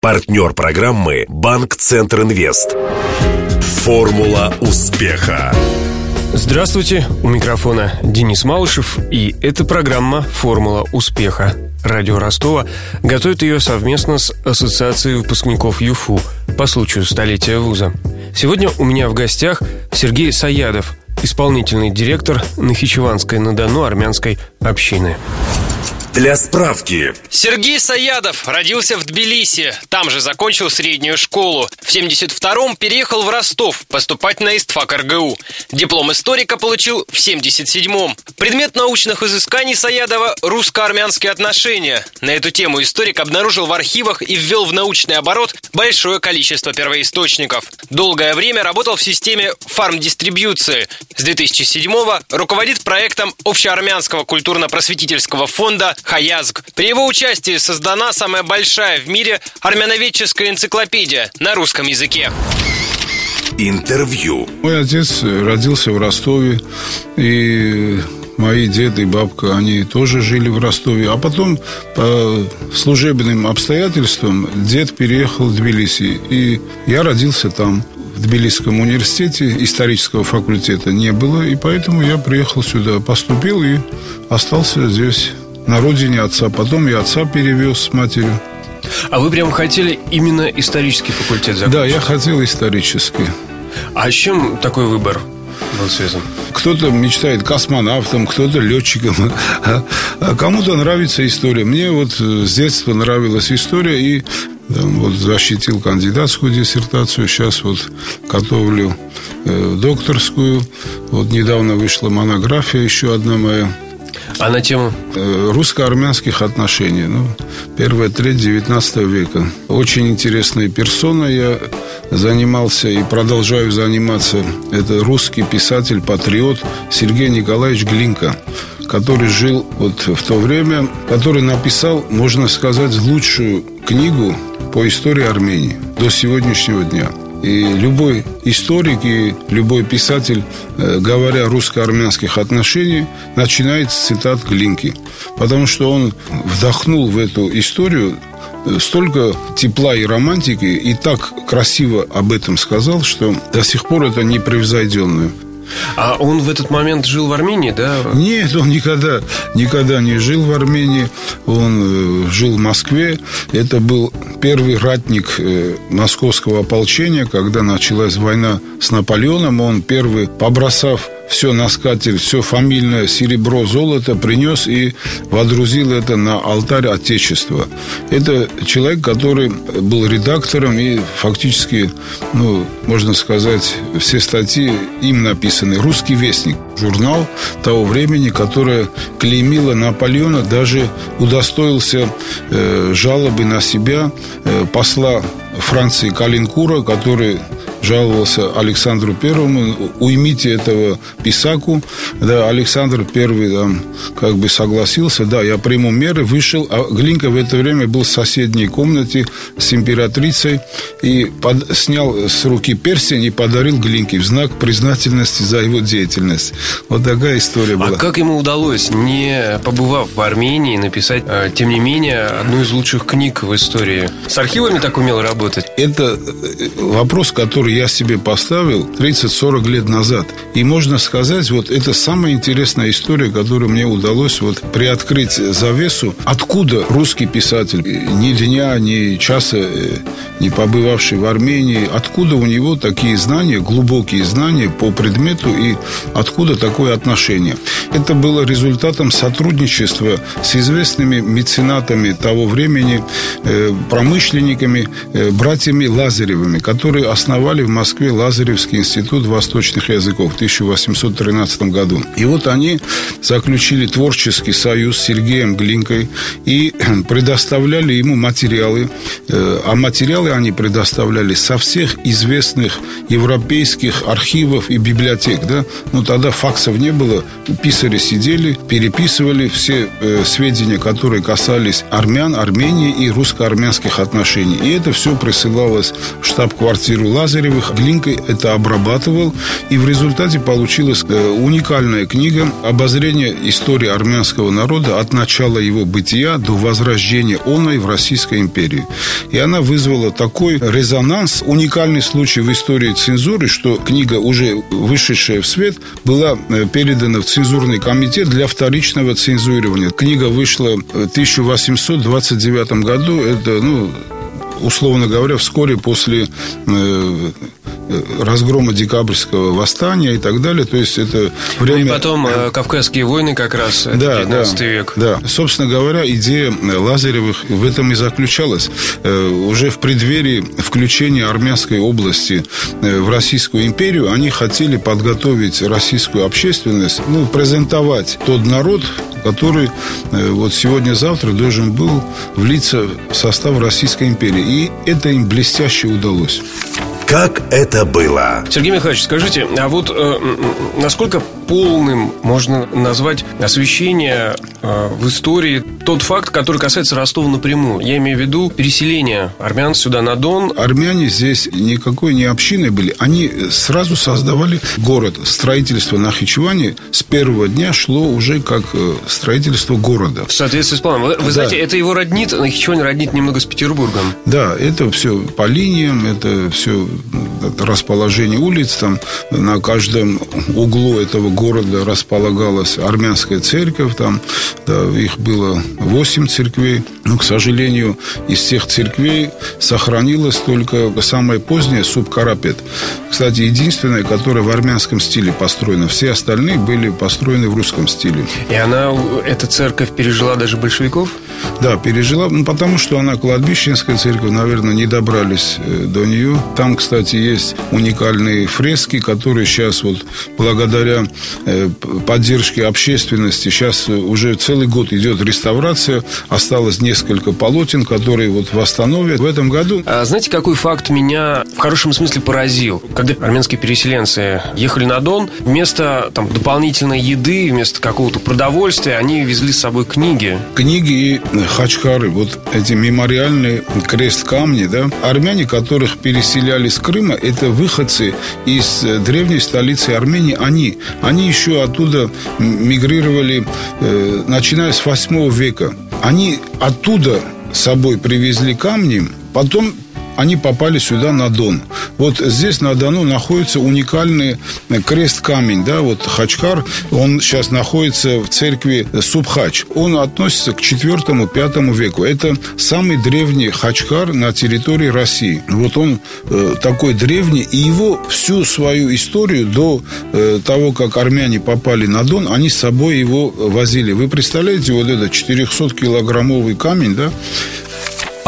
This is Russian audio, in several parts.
Партнер программы «Банк Центр Инвест». Формула успеха. Здравствуйте, у микрофона Денис Малышев, и это программа «Формула успеха». Радио Ростова готовит ее совместно с Ассоциацией выпускников ЮФУ по случаю столетия вуза. Сегодня у меня в гостях Сергей Саядов, исполнительный директор Нахичеванской-на-Дону армянской общины. Для справки. Сергей Саядов родился в Тбилиси. Там же закончил среднюю школу. В 72-м переехал в Ростов поступать на ИСТФАК РГУ. Диплом историка получил в 77-м. Предмет научных изысканий Саядова – русско-армянские отношения. На эту тему историк обнаружил в архивах и ввел в научный оборот большое количество первоисточников. Долгое время работал в системе фармдистрибьюции. С 2007-го руководит проектом Общеармянского культурно-просветительского фонда Хаязг. При его участии создана самая большая в мире армяноведческая энциклопедия на русском языке. Интервью. Мой отец родился в Ростове, и мои дед и бабка, они тоже жили в Ростове. А потом по служебным обстоятельствам дед переехал в Тбилиси, и я родился там. В Тбилисском университете исторического факультета не было, и поэтому я приехал сюда, поступил и остался здесь на родине отца. Потом я отца перевез с матерью. А вы прям хотели именно исторический факультет закончить? Да, я хотел исторический. А с чем такой выбор был связан? Кто-то мечтает космонавтом, кто-то летчиком. А кому-то нравится история. Мне вот с детства нравилась история, и там, вот защитил кандидатскую диссертацию, сейчас вот готовлю э, докторскую. Вот недавно вышла монография еще одна моя а на тему? Э, русско-армянских отношений. Ну, первая треть 19 века. Очень интересная персона. Я занимался и продолжаю заниматься. Это русский писатель, патриот Сергей Николаевич Глинка который жил вот в то время, который написал, можно сказать, лучшую книгу по истории Армении до сегодняшнего дня. И любой историк и любой писатель, э, говоря о русско-армянских отношениях, начинает с цитат Глинки. Потому что он вдохнул в эту историю э, столько тепла и романтики и так красиво об этом сказал, что до сих пор это непревзойденное. А он в этот момент жил в Армении, да? Нет, он никогда, никогда не жил в Армении. Он э, жил в Москве. Это был первый ратник э, московского ополчения, когда началась война с Наполеоном. Он первый, побросав все на скатерть, все фамильное серебро, золото принес и водрузил это на алтарь Отечества. Это человек, который был редактором и фактически, ну, можно сказать, все статьи им написаны. «Русский вестник» журнал того времени, которое клеймило Наполеона, даже удостоился э, жалобы на себя э, посла Франции Калинкура, который жаловался Александру Первому, уймите этого писаку. Да, Александр Первый там как бы согласился, да, я приму меры, вышел, а Глинка в это время был в соседней комнате с императрицей и под, снял с руки перстень и подарил Глинке в знак признательности за его деятельность. Вот такая история была. А как ему удалось, не побывав в Армении, написать, э, тем не менее, одну из лучших книг в истории? С архивами так умел работать? Это э, вопрос, который я себе поставил 30-40 лет назад. И можно сказать, вот это самая интересная история, которую мне удалось вот приоткрыть завесу. Откуда русский писатель, ни дня, ни часа э, не побывавший в Армении, откуда у него такие знания, глубокие знания по предмету и откуда такое отношение. Это было результатом сотрудничества с известными меценатами того времени, э, промышленниками, э, братьями Лазаревыми, которые основали в Москве Лазаревский институт восточных языков в 1813 году. И вот они заключили творческий союз с Сергеем Глинкой и предоставляли ему материалы. Э, а материалы они предоставляли со всех известных европейских архивов и библиотек. Да? Ну, тогда факсов не было. Писари сидели, переписывали все э, сведения, которые касались армян, Армении и русско-армянских отношений. И это все присылалось в штаб-квартиру Лазарева Лазаревых глинкой это обрабатывал, и в результате получилась э, уникальная книга «Обозрение истории армянского народа от начала его бытия до возрождения оной в Российской империи». И она вызвала такой резонанс, уникальный случай в истории цензуры, что книга, уже вышедшая в свет, была э, передана в цензурный комитет для вторичного цензурирования. Книга вышла в 1829 году. Это, ну, условно говоря, вскоре после э, разгрома декабрьского восстания и так далее. То есть это время... Ну и потом э, Кавказские войны как раз, это да, 19 да, век. Да. Собственно говоря, идея Лазаревых в этом и заключалась. Э, уже в преддверии включения армянской области э, в Российскую империю они хотели подготовить российскую общественность, ну, презентовать тот народ, который вот сегодня-завтра должен был влиться в состав Российской империи. И это им блестяще удалось. Как это было? Сергей Михайлович, скажите, а вот э, насколько полным можно назвать освещение э, в истории тот факт, который касается Ростова напрямую? Я имею в виду переселение армян сюда на Дон. Армяне здесь никакой не общиной были. Они сразу создавали город. Строительство Нахичевани с первого дня шло уже как э, строительство города. В соответствии с планом. Вы, вы Да. знаете, это его роднит, Нахичевань роднит немного с Петербургом. Да, это все по линиям, это все расположение улиц. Там на каждом углу этого города располагалась армянская церковь. Там да, их было восемь церквей. Но, к сожалению, из всех церквей сохранилась только самая поздняя Субкарапет. Кстати, единственная, которая в армянском стиле построена. Все остальные были построены в русском стиле. И она, эта церковь пережила даже большевиков? Да, пережила, ну, потому что она кладбищенская церковь, наверное, не добрались э, до нее. Там, кстати, есть уникальные фрески, которые сейчас вот благодаря э, поддержке общественности, сейчас уже целый год идет реставрация, осталось несколько полотен, которые вот восстановят. В этом году А знаете, какой факт меня в хорошем смысле поразил? Когда армянские переселенцы ехали на Дон, вместо там, дополнительной еды, вместо какого-то продовольствия, они везли с собой книги. книги и хачкары, вот эти мемориальные крест-камни, да, армяне, которых переселяли с Крыма, это выходцы из э, древней столицы Армении, они, они еще оттуда мигрировали, э, начиная с 8 века. Они оттуда с собой привезли камни, потом они попали сюда на Дон. Вот здесь на Дону находится уникальный крест-камень, да, вот Хачкар, он сейчас находится в церкви Субхач. Он относится к 4-5 веку. Это самый древний Хачкар на территории России. Вот он э, такой древний, и его всю свою историю до э, того, как армяне попали на Дон, они с собой его возили. Вы представляете, вот этот 400-килограммовый камень, да,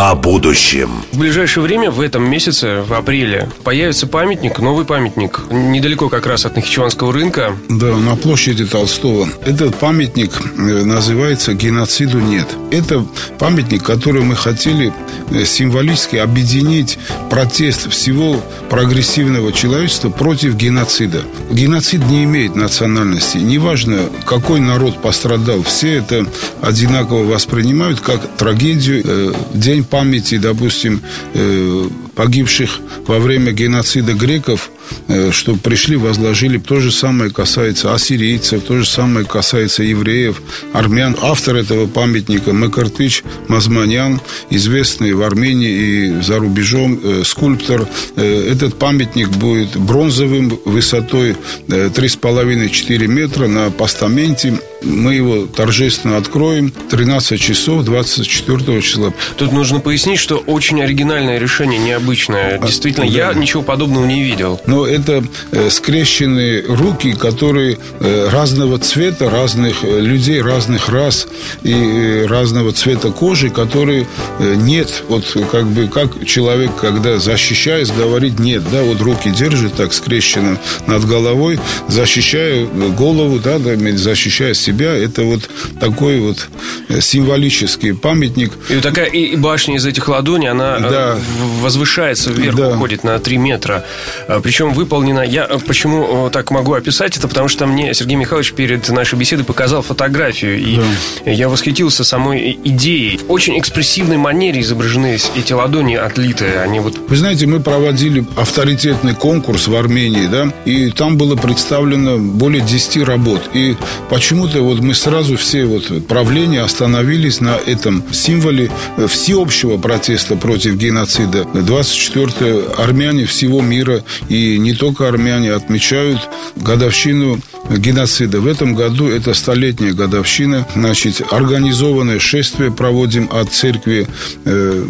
О будущем. В ближайшее время, в этом месяце, в апреле, появится памятник, новый памятник, недалеко как раз от Нахичеванского рынка. Да, на площади Толстого. Этот памятник э, называется «Геноциду нет». Это памятник, который мы хотели э, символически объединить протест всего прогрессивного человечества против геноцида. Геноцид не имеет национальности. Неважно, какой народ пострадал, все это одинаково воспринимают как трагедию. Э, День памяти, допустим, э, погибших во время геноцида греков, э, что пришли, возложили. То же самое касается ассирийцев, то же самое касается евреев, армян. Автор этого памятника Макартыч Мазманян, известный в Армении и за рубежом э, скульптор. Э, Этот памятник будет бронзовым, высотой э, 3,5-4 метра на постаменте. Мы его торжественно откроем 13 часов 24 числа. Тут нужно пояснить, что очень оригинальное решение, необычное. Действительно, я ничего подобного не видел. Но это э, скрещенные руки, которые э, разного цвета, разных э, людей, разных рас и э, разного цвета кожи, которые э, нет, вот как бы как человек, когда защищаясь, говорит нет, да, вот руки держит так скрещенно над головой, защищая голову, да, да, защищая себя. Это вот такой вот э, символический памятник. И вот такая и башня из этих ладоней, она да. возвышается вверх, да. уходит на 3 метра. А, Причем выполнена... Я почему так могу описать это? Потому что мне Сергей Михайлович перед нашей беседой показал фотографию. И да. я восхитился самой идеей. В очень экспрессивной манере изображены эти ладони отлитые. Они вот... Вы знаете, мы проводили авторитетный конкурс в Армении, да, и там было представлено более 10 работ. И почему-то вот мы сразу все вот правления остановились на этом символе всеобщего протеста против геноцида. 24 армяне всего мира. И не только армяне отмечают годовщину геноцида. В этом году это столетняя годовщина. Значит, организованное шествие проводим от церкви э,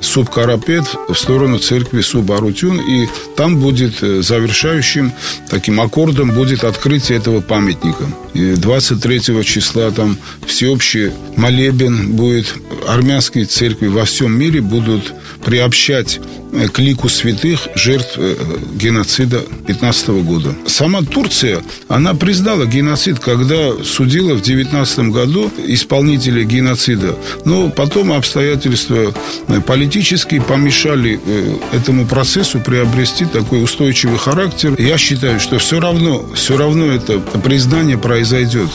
Субкарапет в сторону церкви Субарутюн. И там будет э, завершающим таким аккордом будет открытие этого памятника. И 23 числа там всеобщий молебен будет. Армянские церкви во всем мире будут приобщать к лику святых жертв э, геноцида 15 года. Сама Турция, она признала геноцид, когда судила в 19 году исполнителей геноцида. Но потом обстоятельства э, политические помешали этому процессу приобрести такой устойчивый характер. Я считаю, что все равно, все равно это признание произойдет.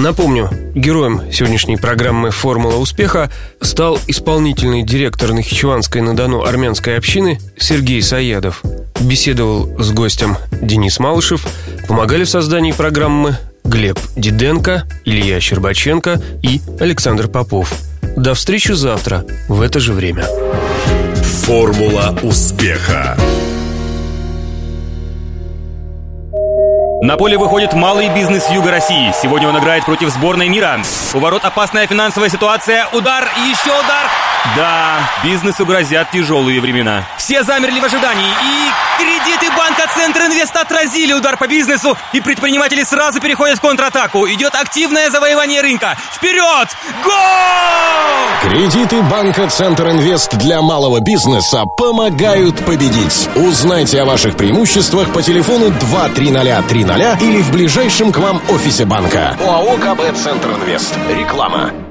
Напомню, героем сегодняшней программы «Формула успеха» стал исполнительный директор Нахичеванской на Дону армянской общины Сергей Саядов. Беседовал с гостем Денис Малышев. Помогали в создании программы Глеб Диденко, Илья Щербаченко и Александр Попов. До встречи завтра в это же время. «Формула успеха» На поле выходит малый бизнес Юга России. Сегодня он играет против сборной мира. У ворот опасная финансовая ситуация. Удар еще удар. Да, бизнесу грозят тяжелые времена. Все замерли в ожидании, и кредиты банка Центр Инвест отразили удар по бизнесу, и предприниматели сразу переходят в контратаку. Идет активное завоевание рынка. Вперед! Гол! Кредиты банка Центр Инвест для малого бизнеса помогают победить. Узнайте о ваших преимуществах по телефону 23030 или в ближайшем к вам офисе банка. ОАО КБ Центр Инвест. Реклама.